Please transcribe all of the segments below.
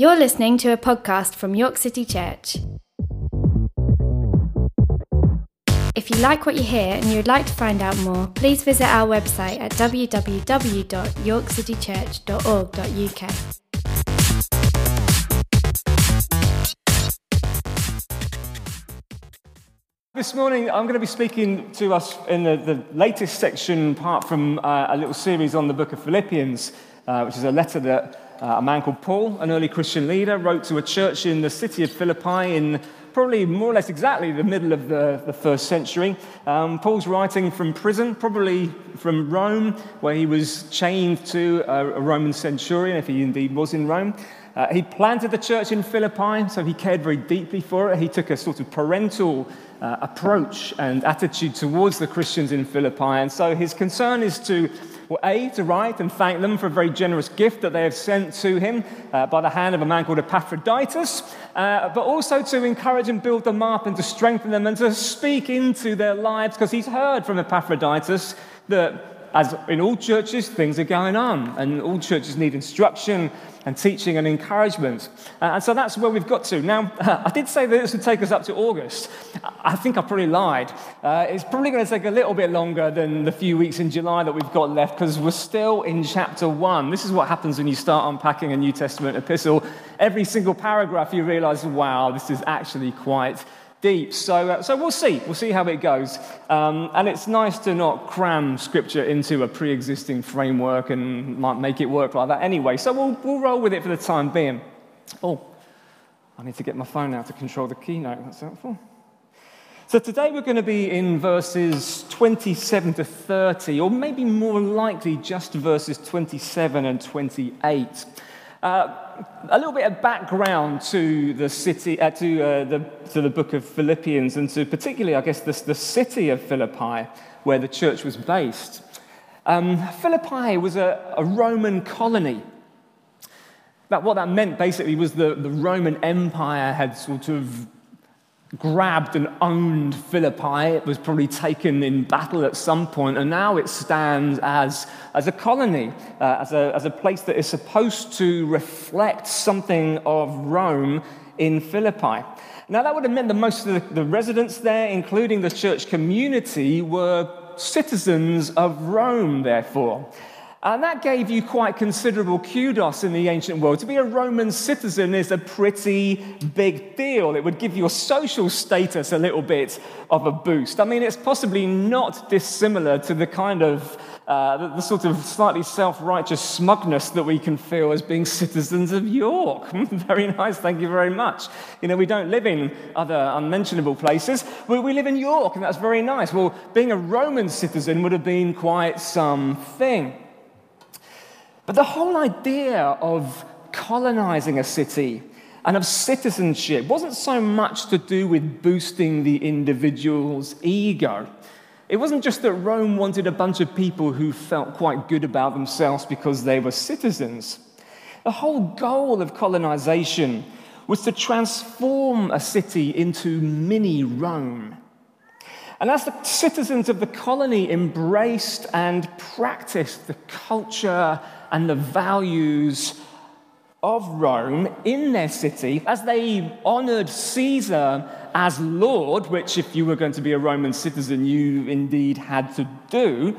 You're listening to a podcast from York City Church. If you like what you hear and you'd like to find out more, please visit our website at www.yorkcitychurch.org.uk. This morning, I'm going to be speaking to us in the, the latest section, part from uh, a little series on the book of Philippians, uh, which is a letter that uh, a man called Paul, an early Christian leader, wrote to a church in the city of Philippi in probably more or less exactly the middle of the, the first century. Um, Paul's writing from prison, probably from Rome, where he was chained to a, a Roman centurion, if he indeed was in Rome. Uh, he planted the church in Philippi, so he cared very deeply for it. He took a sort of parental uh, approach and attitude towards the Christians in Philippi. And so his concern is to well, A, to write and thank them for a very generous gift that they have sent to him uh, by the hand of a man called Epaphroditus, uh, but also to encourage and build them up and to strengthen them and to speak into their lives because he's heard from Epaphroditus that as in all churches, things are going on, and all churches need instruction and teaching and encouragement. Uh, and so that's where we've got to. Now, I did say that this would take us up to August. I think I probably lied. Uh, it's probably going to take a little bit longer than the few weeks in July that we've got left because we're still in chapter one. This is what happens when you start unpacking a New Testament epistle. Every single paragraph, you realize, wow, this is actually quite deep. So, uh, so we'll see. We'll see how it goes. Um, and it's nice to not cram scripture into a pre existing framework and might make it work like that anyway. So we'll, we'll roll with it for the time being. Oh, I need to get my phone out to control the keynote. That's helpful. So today we're going to be in verses 27 to 30, or maybe more likely just verses 27 and 28. Uh, a little bit of background to the city, uh, to, uh, the, to the book of Philippians, and to particularly, I guess, the, the city of Philippi, where the church was based. Um, Philippi was a, a Roman colony. That, what that meant basically was the, the Roman Empire had sort of grabbed and owned Philippi. It was probably taken in battle at some point, and now it stands as, as a colony, uh, as, a, as a place that is supposed to reflect something of Rome in Philippi. Now, that would have meant that most of the, the residents there, including the church community, were citizens of Rome, therefore. And that gave you quite considerable kudos in the ancient world. To be a Roman citizen is a pretty big deal. It would give your social status a little bit of a boost. I mean, it's possibly not dissimilar to the kind of uh, the, sort of slightly self righteous smugness that we can feel as being citizens of York. very nice, thank you very much. You know, we don't live in other unmentionable places, we live in York, and that's very nice. Well, being a Roman citizen would have been quite something. But the whole idea of colonizing a city and of citizenship wasn't so much to do with boosting the individual's ego. It wasn't just that Rome wanted a bunch of people who felt quite good about themselves because they were citizens. The whole goal of colonization was to transform a city into mini Rome. And as the citizens of the colony embraced and practiced the culture and the values of Rome in their city as they honored Caesar as Lord, which, if you were going to be a Roman citizen, you indeed had to do,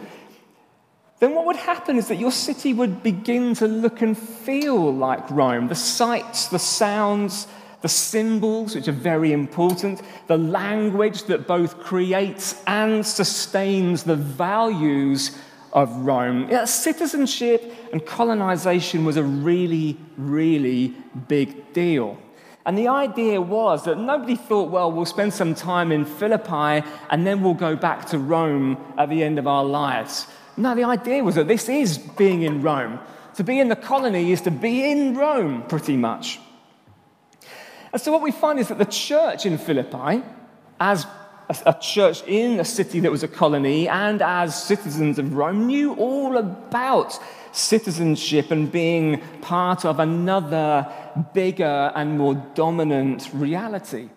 then what would happen is that your city would begin to look and feel like Rome. The sights, the sounds, the symbols, which are very important, the language that both creates and sustains the values of Rome. Yeah, citizenship and colonization was a really, really big deal. And the idea was that nobody thought, well, we'll spend some time in Philippi and then we'll go back to Rome at the end of our lives. No, the idea was that this is being in Rome. To be in the colony is to be in Rome, pretty much. And so what we find is that the church in Philippi, as a, church in a city that was a colony and as citizens of Rome knew all about citizenship and being part of another bigger and more dominant reality.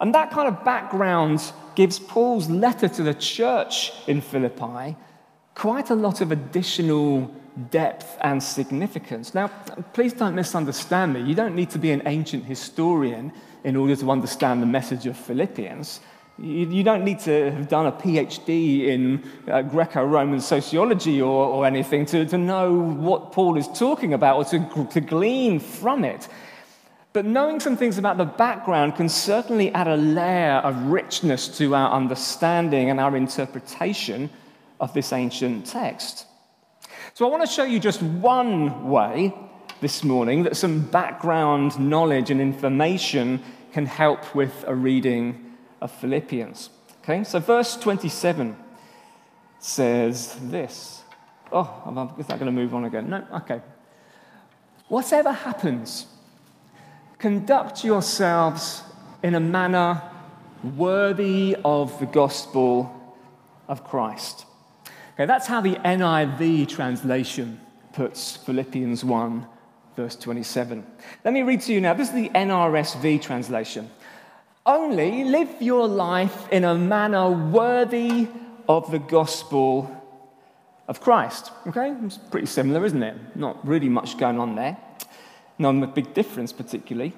And that kind of background gives Paul's letter to the church in Philippi quite a lot of additional depth and significance. Now, please don't misunderstand me. You don't need to be an ancient historian in order to understand the message of Philippians. You, don't need to have done a PhD in uh, Greco Roman sociology or, or anything to, to know what Paul is talking about or to, to glean from it. But knowing some things about the background can certainly add a layer of richness to our understanding and our interpretation of this ancient text. So, I want to show you just one way this morning that some background knowledge and information can help with a reading of Philippians. Okay, so verse 27 says this. Oh, is that going to move on again? No? Okay. Whatever happens, conduct yourselves in a manner worthy of the gospel of Christ. Okay, that's how the NIV translation puts Philippians 1, verse 27. Let me read to you now. This is the NRSV translation. Only live your life in a manner worthy of the gospel of Christ. Okay? It's pretty similar, isn't it? Not really much going on there. Not a big difference, particularly.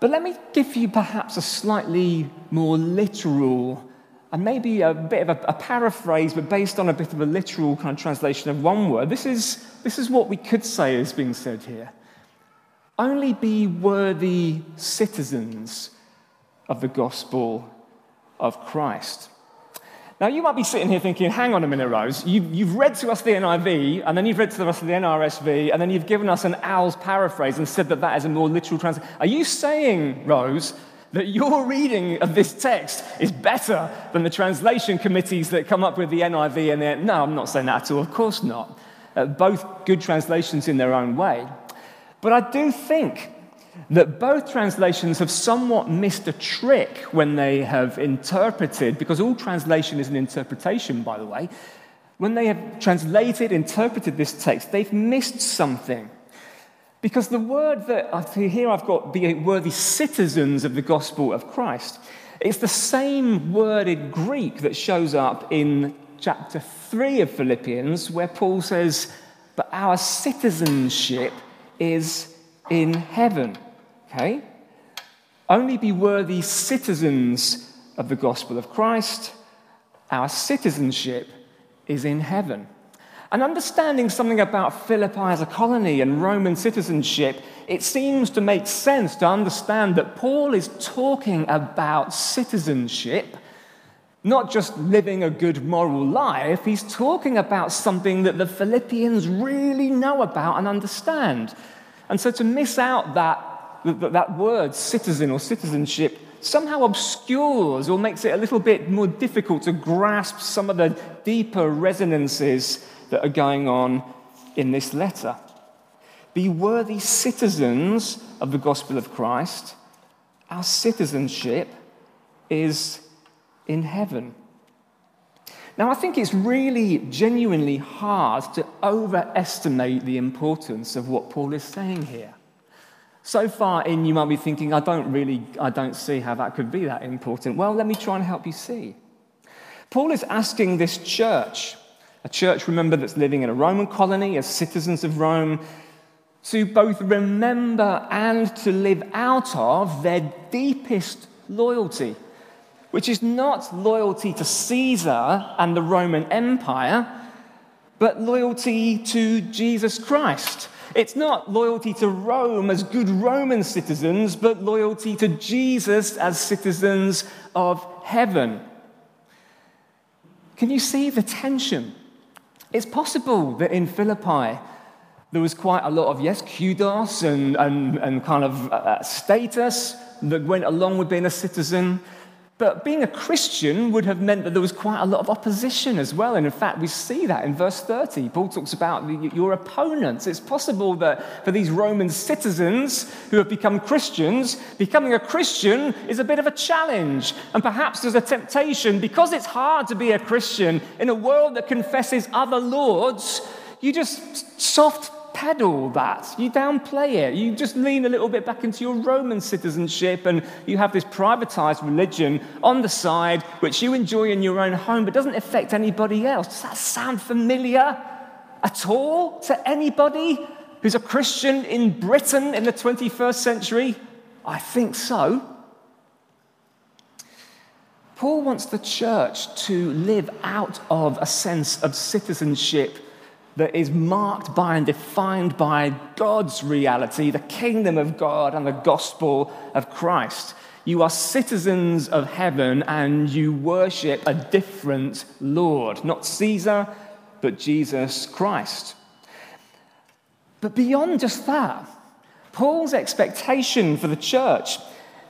But let me give you perhaps a slightly more literal and maybe a bit of a, a, paraphrase, but based on a bit of a literal kind of translation of one word. This is, this is what we could say is being said here. Only be worthy citizens of the gospel of Christ. Now, you might be sitting here thinking, hang on a minute, Rose. You, you've read to us the NIV, and then you've read to us the NRSV, and then you've given us an owl's paraphrase and said that that is a more literal translation. Are you saying, Rose, that your reading of this text is better than the translation committees that come up with the NIV and the. No, I'm not saying that at all. Of course not. Uh, both good translations in their own way. But I do think that both translations have somewhat missed a trick when they have interpreted, because all translation is an interpretation, by the way. When they have translated, interpreted this text, they've missed something. Because the word that here I've got, be worthy citizens of the gospel of Christ, it's the same word in Greek that shows up in chapter 3 of Philippians, where Paul says, But our citizenship is in heaven. Okay? Only be worthy citizens of the gospel of Christ. Our citizenship is in heaven. And understanding something about Philippi as a colony and Roman citizenship, it seems to make sense to understand that Paul is talking about citizenship, not just living a good moral life. He's talking about something that the Philippians really know about and understand. And so to miss out that, that, word, citizen or citizenship, somehow obscures or makes it a little bit more difficult to grasp some of the deeper resonances that are going on in this letter. Be worthy citizens of the gospel of Christ. Our citizenship is in heaven. Now, I think it's really genuinely hard to overestimate the importance of what Paul is saying here. So far in, you might be thinking, I don't really, I don't see how that could be that important. Well, let me try and help you see. Paul is asking this church, a church, remember, that's living in a Roman colony as citizens of Rome, to both remember and to live out of their deepest loyalty which is not loyalty to Caesar and the Roman Empire, but loyalty to Jesus Christ. It's not loyalty to Rome as good Roman citizens, but loyalty to Jesus as citizens of heaven. Can you see the tension? It's possible that in Philippi, there was quite a lot of, yes, kudos and, and, and kind of uh, status that went along with being a citizen. But being a Christian would have meant that there was quite a lot of opposition as well. And in fact, we see that in verse 30. Paul talks about your opponents. It's possible that for these Roman citizens who have become Christians, becoming a Christian is a bit of a challenge. And perhaps there's a temptation, because it's hard to be a Christian in a world that confesses other lords, you just soft pedal that. You downplay it. You just lean a little bit back into your Roman citizenship and you have this privatized religion on the side, which you enjoy in your own home, but doesn't affect anybody else. Does that sound familiar? at all to anybody who's a Christian in Britain in the 21st century? I think so. Paul wants the church to live out of a sense of citizenship that is marked by and defined by God's reality, the kingdom of God, and the gospel of Christ. You are citizens of heaven and you worship a different Lord, not Caesar, but Jesus Christ. But beyond just that, Paul's expectation for the church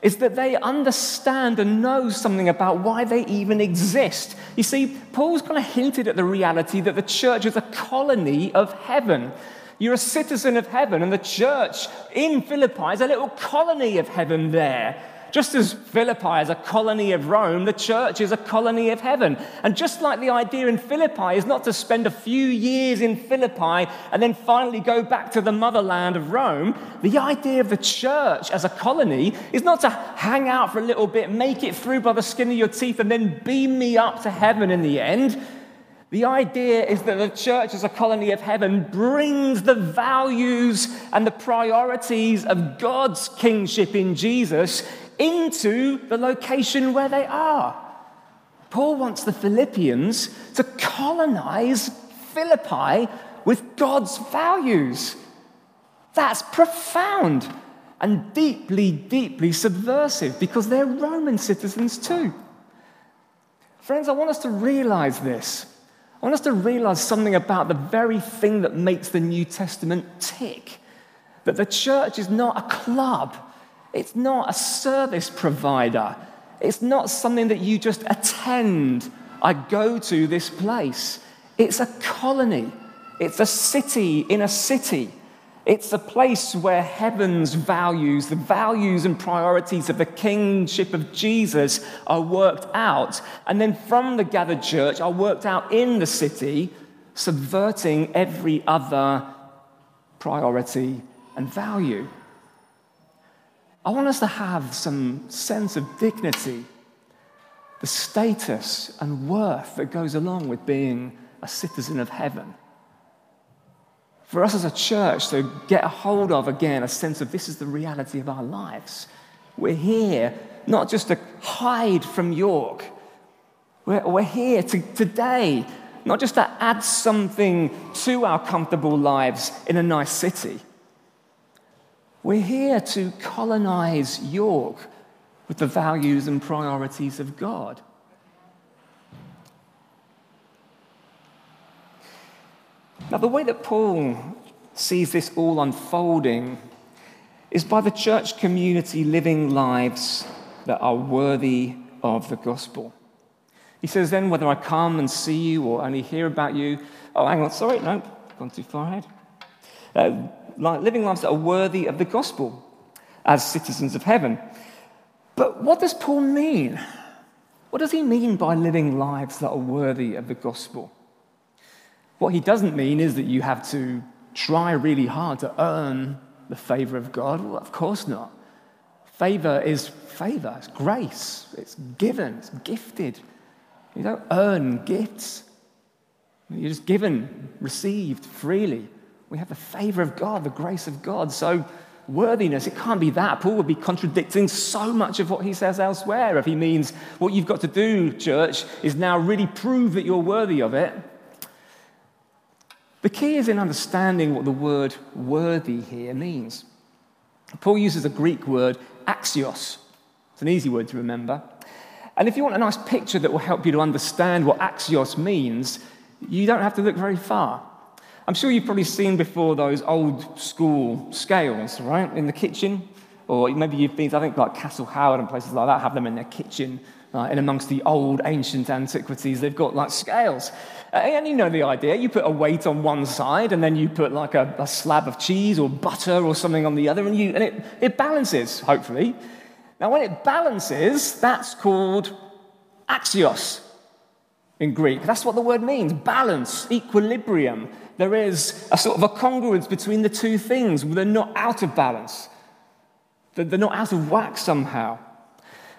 is that they understand and know something about why they even exist. You see, Paul's kind of hinted at the reality that the church is a colony of heaven. You're a citizen of heaven, and the church in Philippi is a little colony of heaven there. Just as Philippi is a colony of Rome, the church is a colony of heaven. And just like the idea in Philippi is not to spend a few years in Philippi and then finally go back to the motherland of Rome, the idea of the church as a colony is not to hang out for a little bit, make it through by the skin of your teeth, and then beam me up to heaven in the end. The idea is that the church as a colony of heaven brings the values and the priorities of God's kingship in Jesus into the location where they are. Paul wants the Philippians to colonize Philippi with God's values. That's profound and deeply, deeply subversive because they're Roman citizens too. Friends, I want us to realize this. I want us to realize something about the very thing that makes the New Testament tick that the church is not a club it's not a service provider. It's not something that you just attend. I go to this place. It's a colony. It's a city in a city. It's a place where heaven's values, the values and priorities of the kingship of Jesus, are worked out. And then from the gathered church are worked out in the city, subverting every other priority and value. I want us to have some sense of dignity, the status and worth that goes along with being a citizen of heaven. For us as a church to get a hold of again a sense of this is the reality of our lives. We're here not just to hide from York, we're, we're here to, today not just to add something to our comfortable lives in a nice city we're here to colonize York with the values and priorities of God. Now, the way that Paul sees this all unfolding is by the church community living lives that are worthy of the gospel. He says, then, whether I come and see you or only hear about you, oh, hang on, sorry, nope, gone too far ahead. Uh, living lives that are worthy of the gospel as citizens of heaven. But what does Paul mean? What does he mean by living lives that are worthy of the gospel? What he doesn't mean is that you have to try really hard to earn the favor of God. Well, of course not. Favor is favor, it's grace, it's given, it's gifted. You don't earn gifts, you're just given, received freely. We have the favor of God, the grace of God. So, worthiness, it can't be that. Paul would be contradicting so much of what he says elsewhere if he means what you've got to do, church, is now really prove that you're worthy of it. The key is in understanding what the word worthy here means. Paul uses a Greek word, axios. It's an easy word to remember. And if you want a nice picture that will help you to understand what axios means, you don't have to look very far. I'm sure you've probably seen before those old school scales, right, in the kitchen. Or maybe you've been, I think, like Castle Howard and places like that have them in their kitchen. Uh, in amongst the old ancient antiquities, they've got like scales. Uh, and you know the idea. You put a weight on one side, and then you put like a, a slab of cheese or butter or something on the other, and, you, and it, it balances, hopefully. Now, when it balances, that's called axios in Greek. That's what the word means balance, equilibrium. There is a sort of a congruence between the two things. They're not out of balance, they're not out of whack somehow.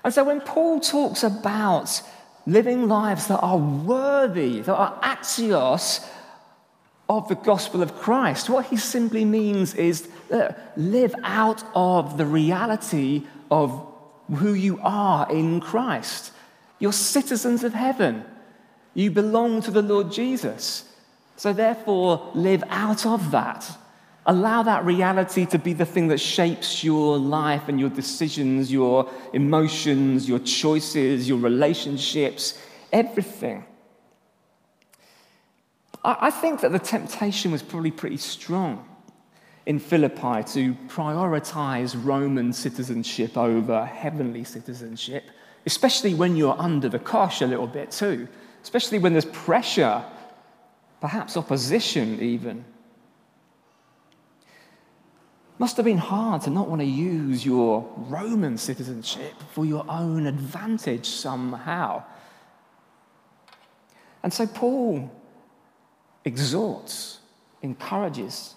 And so when Paul talks about living lives that are worthy, that are axios, of the gospel of Christ. What he simply means is uh, live out of the reality of who you are in Christ. You're citizens of heaven. You belong to the Lord Jesus. So, therefore, live out of that. Allow that reality to be the thing that shapes your life and your decisions, your emotions, your choices, your relationships, everything. I think that the temptation was probably pretty strong in Philippi to prioritize Roman citizenship over heavenly citizenship, especially when you're under the cosh a little bit too, especially when there's pressure, perhaps opposition even. Must have been hard to not want to use your Roman citizenship for your own advantage somehow. And so Paul exhorts, encourages.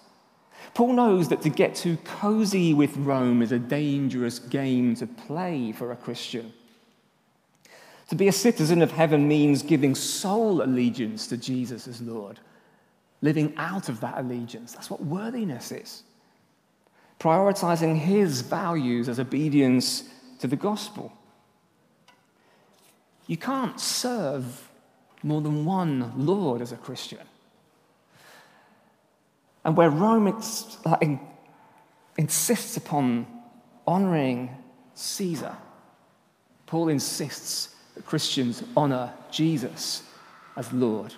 Paul knows that to get too cozy with Rome is a dangerous game to play for a Christian. To be a citizen of heaven means giving sole allegiance to Jesus as Lord, living out of that allegiance. That's what worthiness is. Prioritizing his values as obedience to the gospel. You can't serve more than one Lord as a Christian. And where Rome insists upon honoring Caesar, Paul insists that Christians honor Jesus as Lord.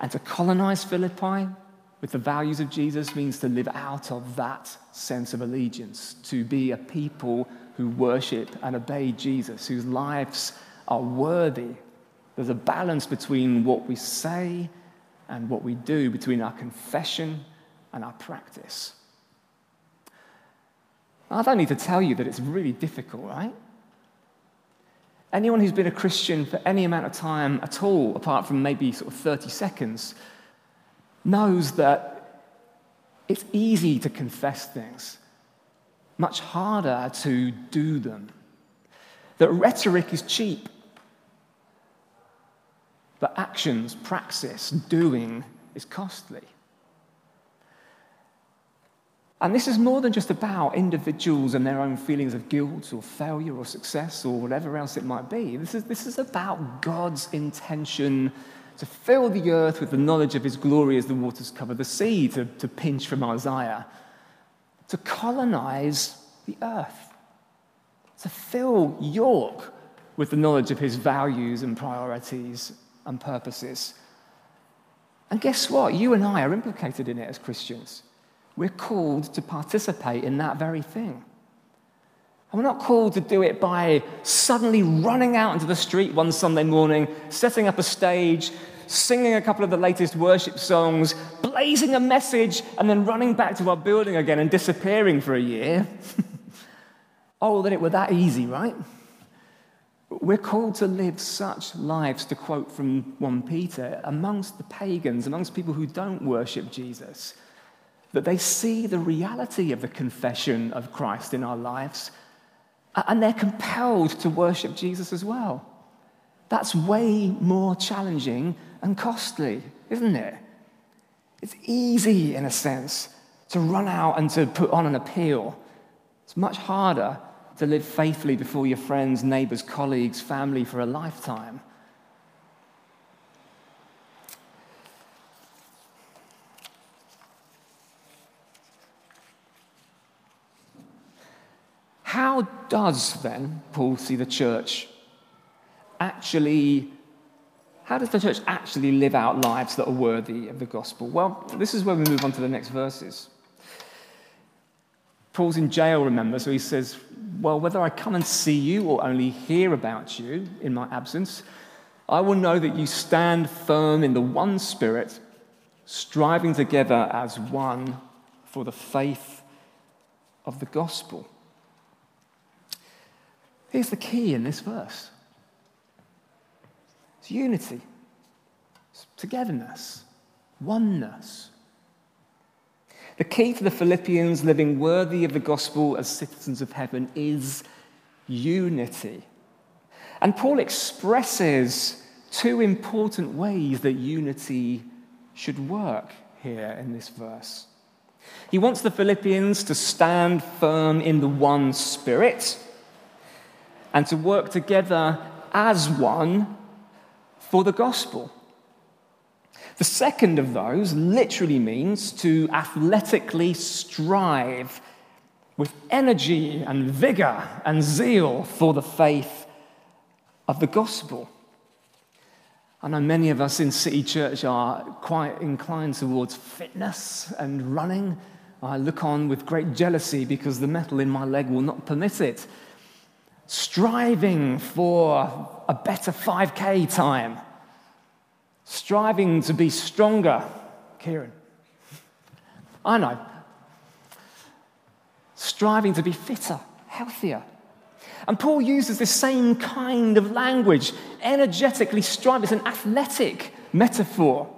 And to colonize Philippi with the values of Jesus means to live out of that sense of allegiance, to be a people who worship and obey Jesus, whose lives are worthy. There's a balance between what we say and what we do, between our confession and our practice. I don't need to tell you that it's really difficult, right? Anyone who's been a Christian for any amount of time at all, apart from maybe sort of 30 seconds, knows that it's easy to confess things, much harder to do them. That rhetoric is cheap, but actions, praxis, doing is costly. And this is more than just about individuals and their own feelings of guilt or failure or success or whatever else it might be. This is, this is about God's intention to fill the earth with the knowledge of his glory as the waters cover the sea, to, to pinch from Isaiah, to colonize the earth, to fill York with the knowledge of his values and priorities and purposes. And guess what? You and I are implicated in it as Christians. We're called to participate in that very thing. And we're not called to do it by suddenly running out into the street one Sunday morning, setting up a stage, singing a couple of the latest worship songs, blazing a message, and then running back to our building again and disappearing for a year. oh, that it were that easy, right? We're called to live such lives, to quote from 1 Peter, amongst the pagans, amongst people who don't worship Jesus, that they see the reality of the confession of Christ in our lives and they're compelled to worship Jesus as well. That's way more challenging and costly, isn't it? It's easy, in a sense, to run out and to put on an appeal. It's much harder to live faithfully before your friends, neighbors, colleagues, family for a lifetime. How does then Paul see the church actually? How does the church actually live out lives that are worthy of the gospel? Well, this is where we move on to the next verses. Paul's in jail, remember, so he says, Well, whether I come and see you or only hear about you in my absence, I will know that you stand firm in the one spirit, striving together as one for the faith of the gospel. Here's the key in this verse it's unity, it's togetherness, oneness. The key for the Philippians living worthy of the gospel as citizens of heaven is unity. And Paul expresses two important ways that unity should work here in this verse. He wants the Philippians to stand firm in the one spirit and to work together as one for the gospel. The second of those literally means to athletically strive with energy and vigor and zeal for the faith of the gospel. I know many of us in City Church are quite inclined towards fitness and running. I look on with great jealousy because the metal in my leg will not permit it. Striving for a better 5K time, striving to be stronger. Kieran, I know. Striving to be fitter, healthier. And Paul uses the same kind of language, energetically strive. It's an athletic metaphor.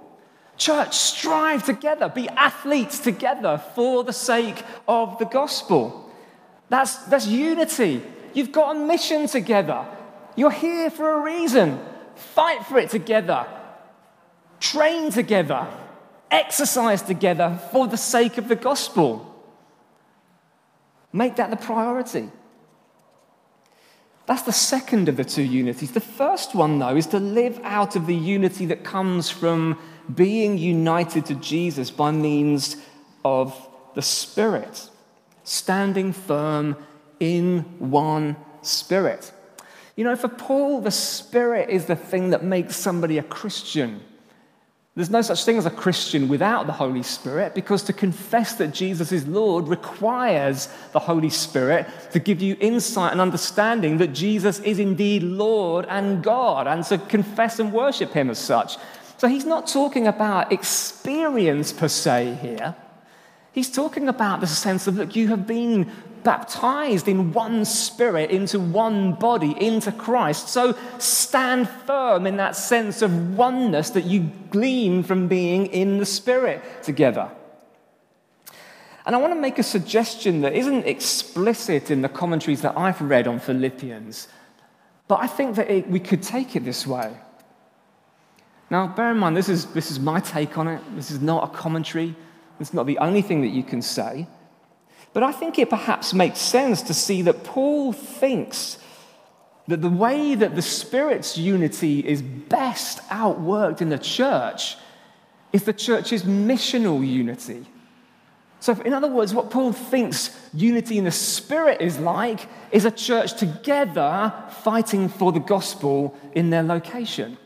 Church, strive together, be athletes together for the sake of the gospel. That's, that's unity. You've got a mission together. You're here for a reason. Fight for it together. Train together. Exercise together for the sake of the gospel. Make that the priority. That's the second of the two unities. The first one, though, is to live out of the unity that comes from being united to Jesus by means of the Spirit, standing firm in one Spirit. You know, for Paul, the Spirit is the thing that makes somebody a Christian. There's no such thing as a Christian without the Holy Spirit because to confess that Jesus is Lord requires the Holy Spirit to give you insight and understanding that Jesus is indeed Lord and God and to confess and worship Him as such. So he's not talking about experience per se here. He's talking about the sense of, look, you have been baptized in one spirit into one body, into Christ. So stand firm in that sense of oneness that you glean from being in the spirit together. And I want to make a suggestion that isn't explicit in the commentaries that I've read on Philippians, but I think that it, we could take it this way. Now, bear in mind, this is, this is my take on it. This is not a commentary. It's not the only thing that you can say. But I think it perhaps makes sense to see that Paul thinks that the way that the Spirit's unity is best outworked in the church is the church's missional unity. So, in other words, what Paul thinks unity in the Spirit is like is a church together fighting for the gospel in their location.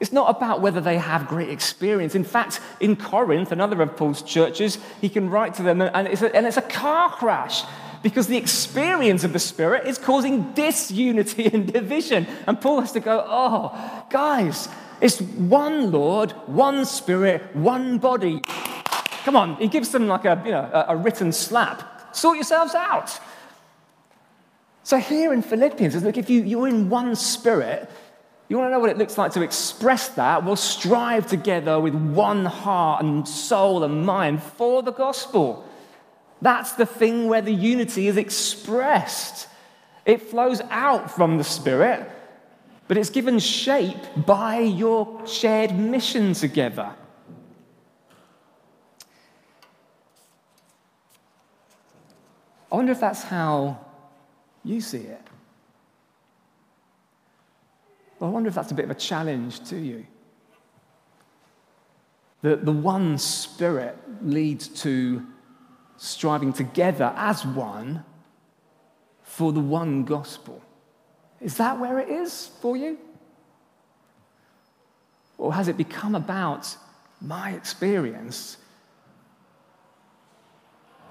It's not about whether they have great experience. In fact, in Corinth, another of Paul's churches, he can write to them, and it's a, and it's a car crash because the experience of the Spirit is causing disunity and division. And Paul has to go, oh, guys, it's one Lord, one Spirit, one body. Come on, he gives them like a, you know, a, written slap. Sort yourselves out. So here in Philippians, look, if you, you're in one spirit, you want to know what it looks like to express that? We'll strive together with one heart and soul and mind for the gospel. That's the thing where the unity is expressed. It flows out from the Spirit, but it's given shape by your shared mission together. I wonder if that's how you see it. I wonder if that's a bit of a challenge to you. That the one spirit leads to striving together as one for the one gospel. Is that where it is for you? Or has it become about my experience?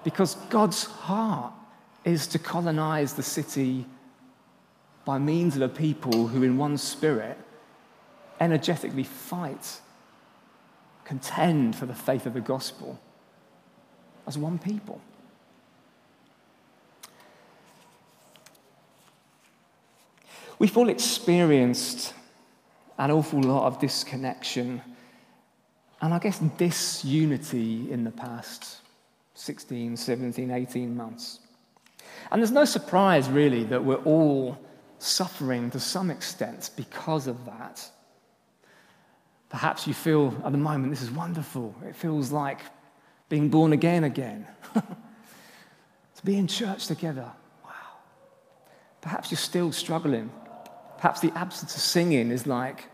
Because God's heart is to colonize the city by means of a people who, in one spirit, energetically fight, contend for the faith of the gospel as one people. We've all experienced an awful lot of disconnection and I guess disunity in the past 16, 17, 18 months. And there's no surprise, really, that we're all suffering to some extent because of that. Perhaps you feel at the moment this is wonderful. It feels like being born again again. to be in church together. Wow. Perhaps you're still struggling. Perhaps the absence of singing is like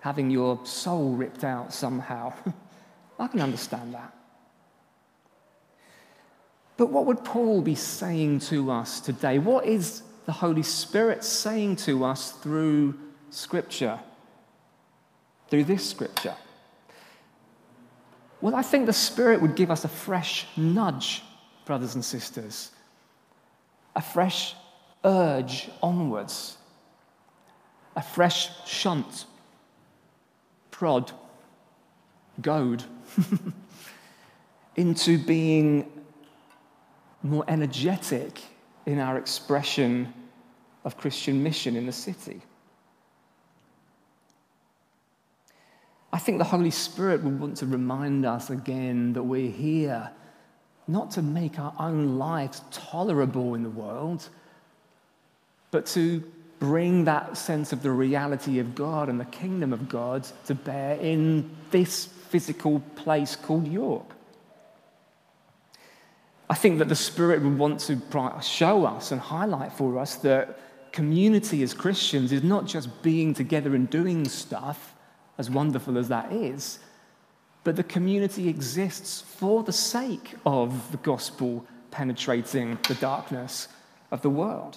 having your soul ripped out somehow. I can understand that. But what would Paul be saying to us today? What is the Holy Spirit saying to us through Scripture? Through this Scripture? Well, I think the Spirit would give us a fresh nudge, brothers and sisters, a fresh urge onwards, a fresh shunt, prod, goad into being more energetic in our expression of Christian mission in the city. I think the Holy Spirit would want to remind us again that we're here not to make our own lives tolerable in the world, but to bring that sense of the reality of God and the kingdom of God to bear in this physical place called York. I think that the Spirit would want to show us and highlight for us that community as Christians is not just being together and doing stuff as wonderful as that is, but the community exists for the sake of the gospel penetrating the darkness of the world.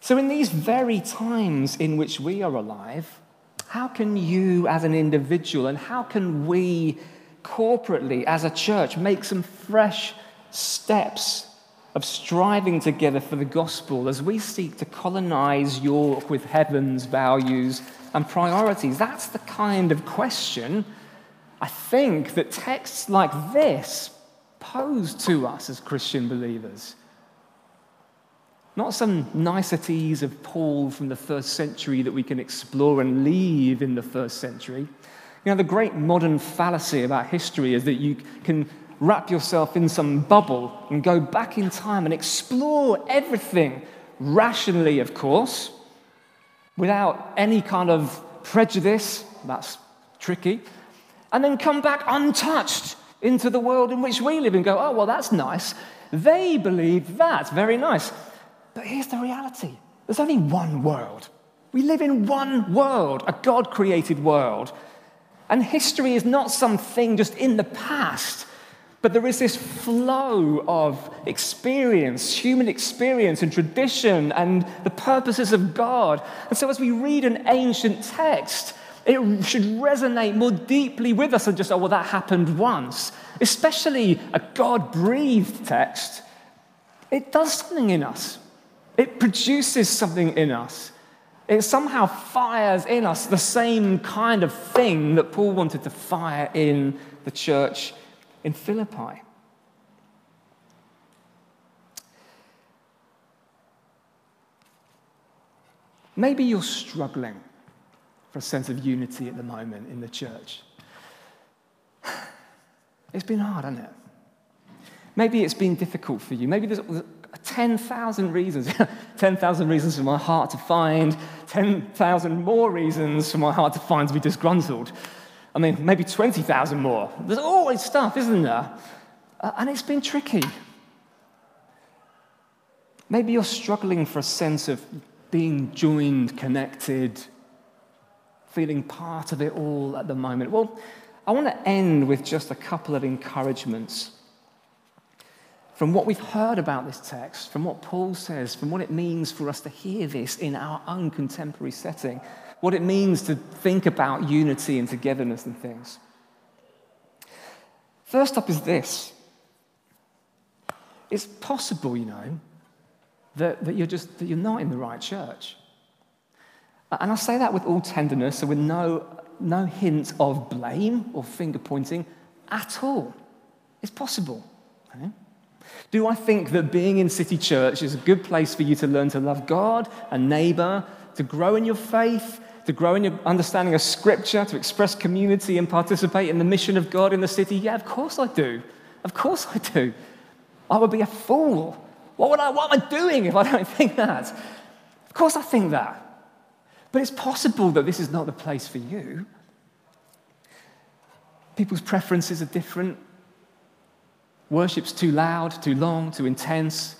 So, in these very times in which we are alive, how can you as an individual and how can we corporately as a church make some fresh steps of striving together for the gospel as we seek to colonize York with heaven's values and priorities? That's the kind of question I think that texts like this pose to us as Christian believers. Not some niceties of Paul from the first century that we can explore and leave in the first century. You know, the great modern fallacy about history is that you can wrap yourself in some bubble and go back in time and explore everything rationally, of course, without any kind of prejudice. That's tricky. And then come back untouched into the world in which we live and go, oh, well, that's nice. They believe that. Very nice. But here's the reality there's only one world. We live in one world, a God created world. And history is not something just in the past. But there is this flow of experience, human experience and tradition and the purposes of God. And so as we read an ancient text, it should resonate more deeply with us than just, oh, well, that happened once. Especially a God breathed text. It does something in us, it produces something in us. It somehow fires in us the same kind of thing that Paul wanted to fire in the church in Philippi. Maybe you're struggling for a sense of unity at the moment in the church. It's been hard, hasn't it? Maybe it's been difficult for you. Maybe there's 10,000 reasons, 10,000 reasons for my heart to find, 10,000 more reasons for my heart to find to be disgruntled. I mean, maybe 20,000 more. There's always stuff, isn't there? Uh, and it's been tricky. Maybe you're struggling for a sense of being joined, connected, feeling part of it all at the moment. Well, I want to end with just a couple of encouragements. From what we've heard about this text, from what Paul says, from what it means for us to hear this in our own contemporary setting, what it means to think about unity and togetherness and things. First up is this it's possible, you know, that, that, you're just that you're not in the right church. And I say that with all tenderness and with no, no hint of blame or finger pointing at all. It's possible. Okay? Do I think that being in City Church is a good place for you to learn to love God and neighbor, to grow in your faith, to grow in your understanding of Scripture, to express community and participate in the mission of God in the city? Yeah, of course I do. Of course I do. I would be a fool. What, would I, what am I doing if I don't think that? Of course I think that. But it's possible that this is not the place for you. People's preferences are different. Worship's too loud, too long, too intense.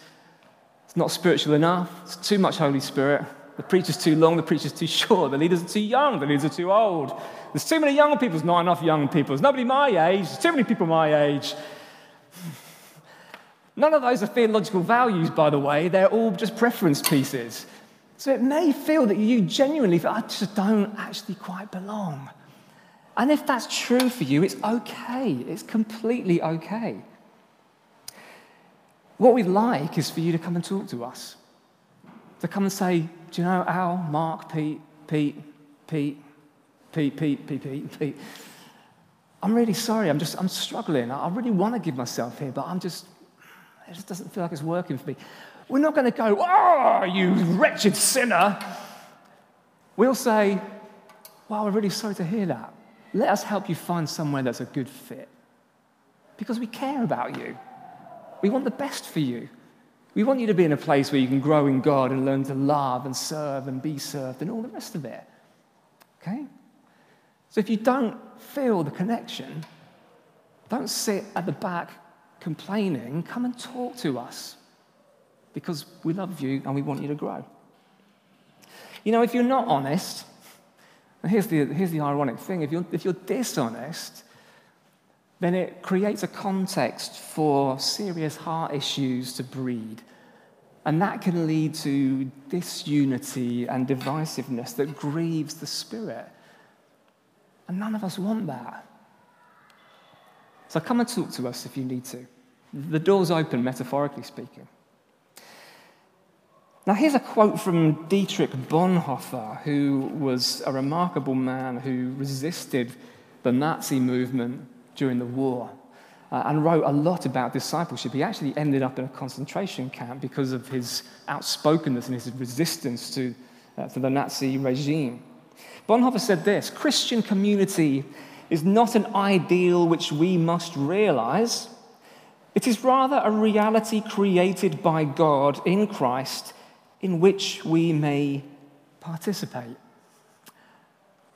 It's not spiritual enough. It's too much Holy Spirit. The preacher's too long, the preacher's too short, the leaders are too young, the leaders are too old. There's too many young people, there's not enough young people. There's nobody my age, there's too many people my age. None of those are theological values, by the way, they're all just preference pieces. So it may feel that you genuinely feel, I just don't actually quite belong. And if that's true for you, it's okay. It's completely okay. What we'd like is for you to come and talk to us. To come and say, Do you know Al, Mark, Pete, Pete, Pete, Pete, Pete, Pete, Pete, Pete? I'm really sorry. I'm just, I'm struggling. I really want to give myself here, but I'm just, it just doesn't feel like it's working for me. We're not going to go, oh, you wretched sinner. We'll say, wow, we're really sorry to hear that. Let us help you find somewhere that's a good fit. Because we care about you. We want the best for you. We want you to be in a place where you can grow in God and learn to love and serve and be served and all the rest of it. Okay? So if you don't feel the connection, don't sit at the back complaining. Come and talk to us because we love you and we want you to grow. You know, if you're not honest, and here's the, here's the ironic thing if you're, if you're dishonest, then it creates a context for serious heart issues to breed. And that can lead to disunity and divisiveness that grieves the spirit. And none of us want that. So come and talk to us if you need to. The door's open, metaphorically speaking. Now, here's a quote from Dietrich Bonhoeffer, who was a remarkable man who resisted the Nazi movement during the war uh, and wrote a lot about discipleship. He actually ended up in a concentration camp because of his outspokenness and his resistance to, uh, to the Nazi regime. Bonhoeffer said this Christian community is not an ideal which we must realize, it is rather a reality created by God in Christ in which we may participate.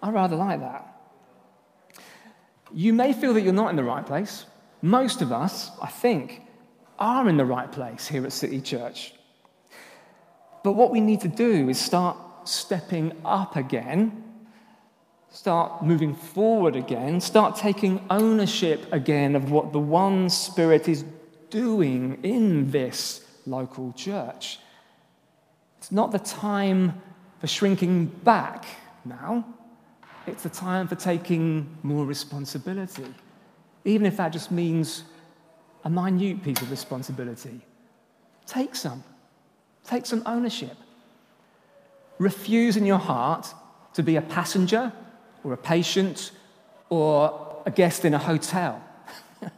I rather like that. You may feel that you're not in the right place. Most of us, I think, are in the right place here at City Church. But what we need to do is start stepping up again, start moving forward again, start taking ownership again of what the one Spirit is doing in this local church. It's not the time for shrinking back now. It's the time for taking more responsibility, even if that just means a minute piece of responsibility. Take some. Take some ownership. Refuse in your heart to be a passenger or a patient or a guest in a hotel.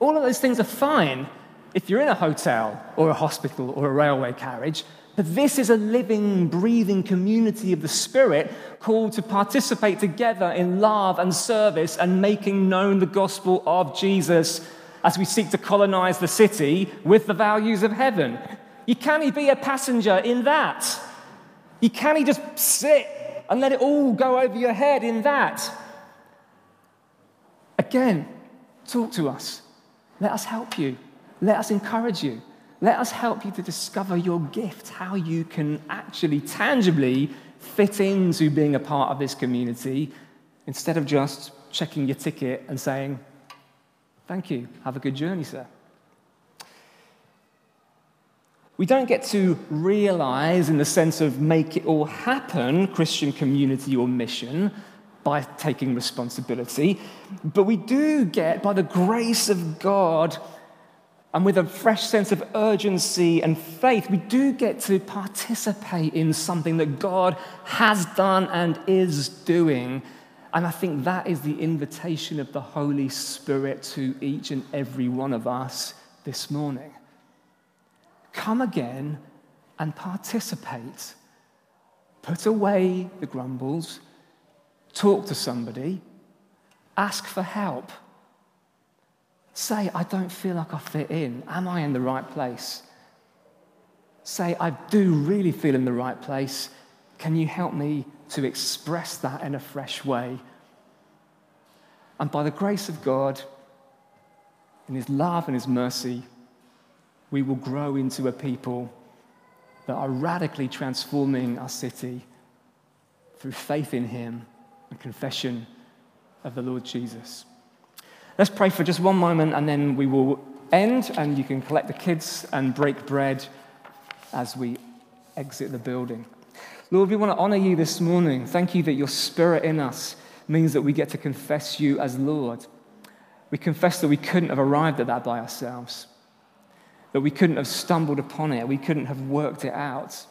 All of those things are fine if you're in a hotel or a hospital or a railway carriage, but this is a living, breathing community of the Spirit called to participate together in love and service and making known the gospel of Jesus as we seek to colonize the city with the values of heaven. You can't be a passenger in that. You can't just sit and let it all go over your head in that. Again, talk to us. Let us help you. Let us encourage you. Let us help you to discover your gift, how you can actually tangibly fit into being a part of this community instead of just checking your ticket and saying, Thank you, have a good journey, sir. We don't get to realize, in the sense of make it all happen, Christian community or mission, by taking responsibility, but we do get, by the grace of God, and with a fresh sense of urgency and faith, we do get to participate in something that God has done and is doing. And I think that is the invitation of the Holy Spirit to each and every one of us this morning. Come again and participate. Put away the grumbles, talk to somebody, ask for help. Say, I don't feel like I fit in. Am I in the right place? Say, I do really feel in the right place. Can you help me to express that in a fresh way? And by the grace of God, in His love and His mercy, we will grow into a people that are radically transforming our city through faith in Him and confession of the Lord Jesus. Let's pray for just one moment and then we will end, and you can collect the kids and break bread as we exit the building. Lord, we want to honor you this morning. Thank you that your spirit in us means that we get to confess you as Lord. We confess that we couldn't have arrived at that by ourselves, that we couldn't have stumbled upon it, we couldn't have worked it out,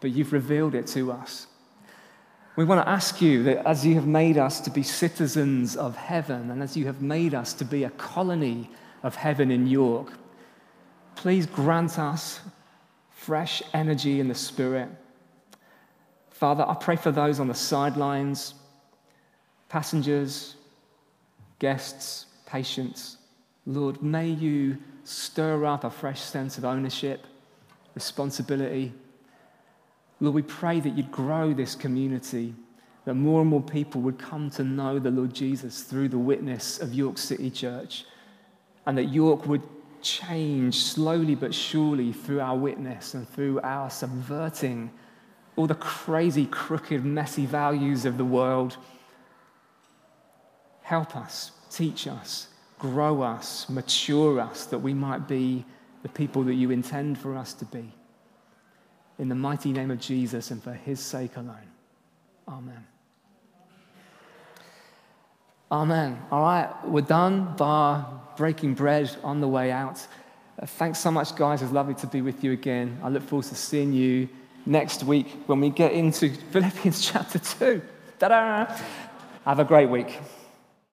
but you've revealed it to us. We want to ask you that as you have made us to be citizens of heaven and as you have made us to be a colony of heaven in York, please grant us fresh energy in the Spirit. Father, I pray for those on the sidelines, passengers, guests, patients. Lord, may you stir up a fresh sense of ownership, responsibility Lord, we pray that you'd grow this community, that more and more people would come to know the Lord Jesus through the witness of York City Church, and that York would change slowly but surely through our witness and through our subverting all the crazy, crooked, messy values of the world. Help us, teach us, grow us, mature us, that we might be the people that you intend for us to be. In the mighty name of Jesus and for his sake alone. Amen. Amen. All right, we're done, bar breaking bread on the way out. Uh, thanks so much, guys. It's lovely to be with you again. I look forward to seeing you next week when we get into Philippians chapter 2. Ta da! Have a great week.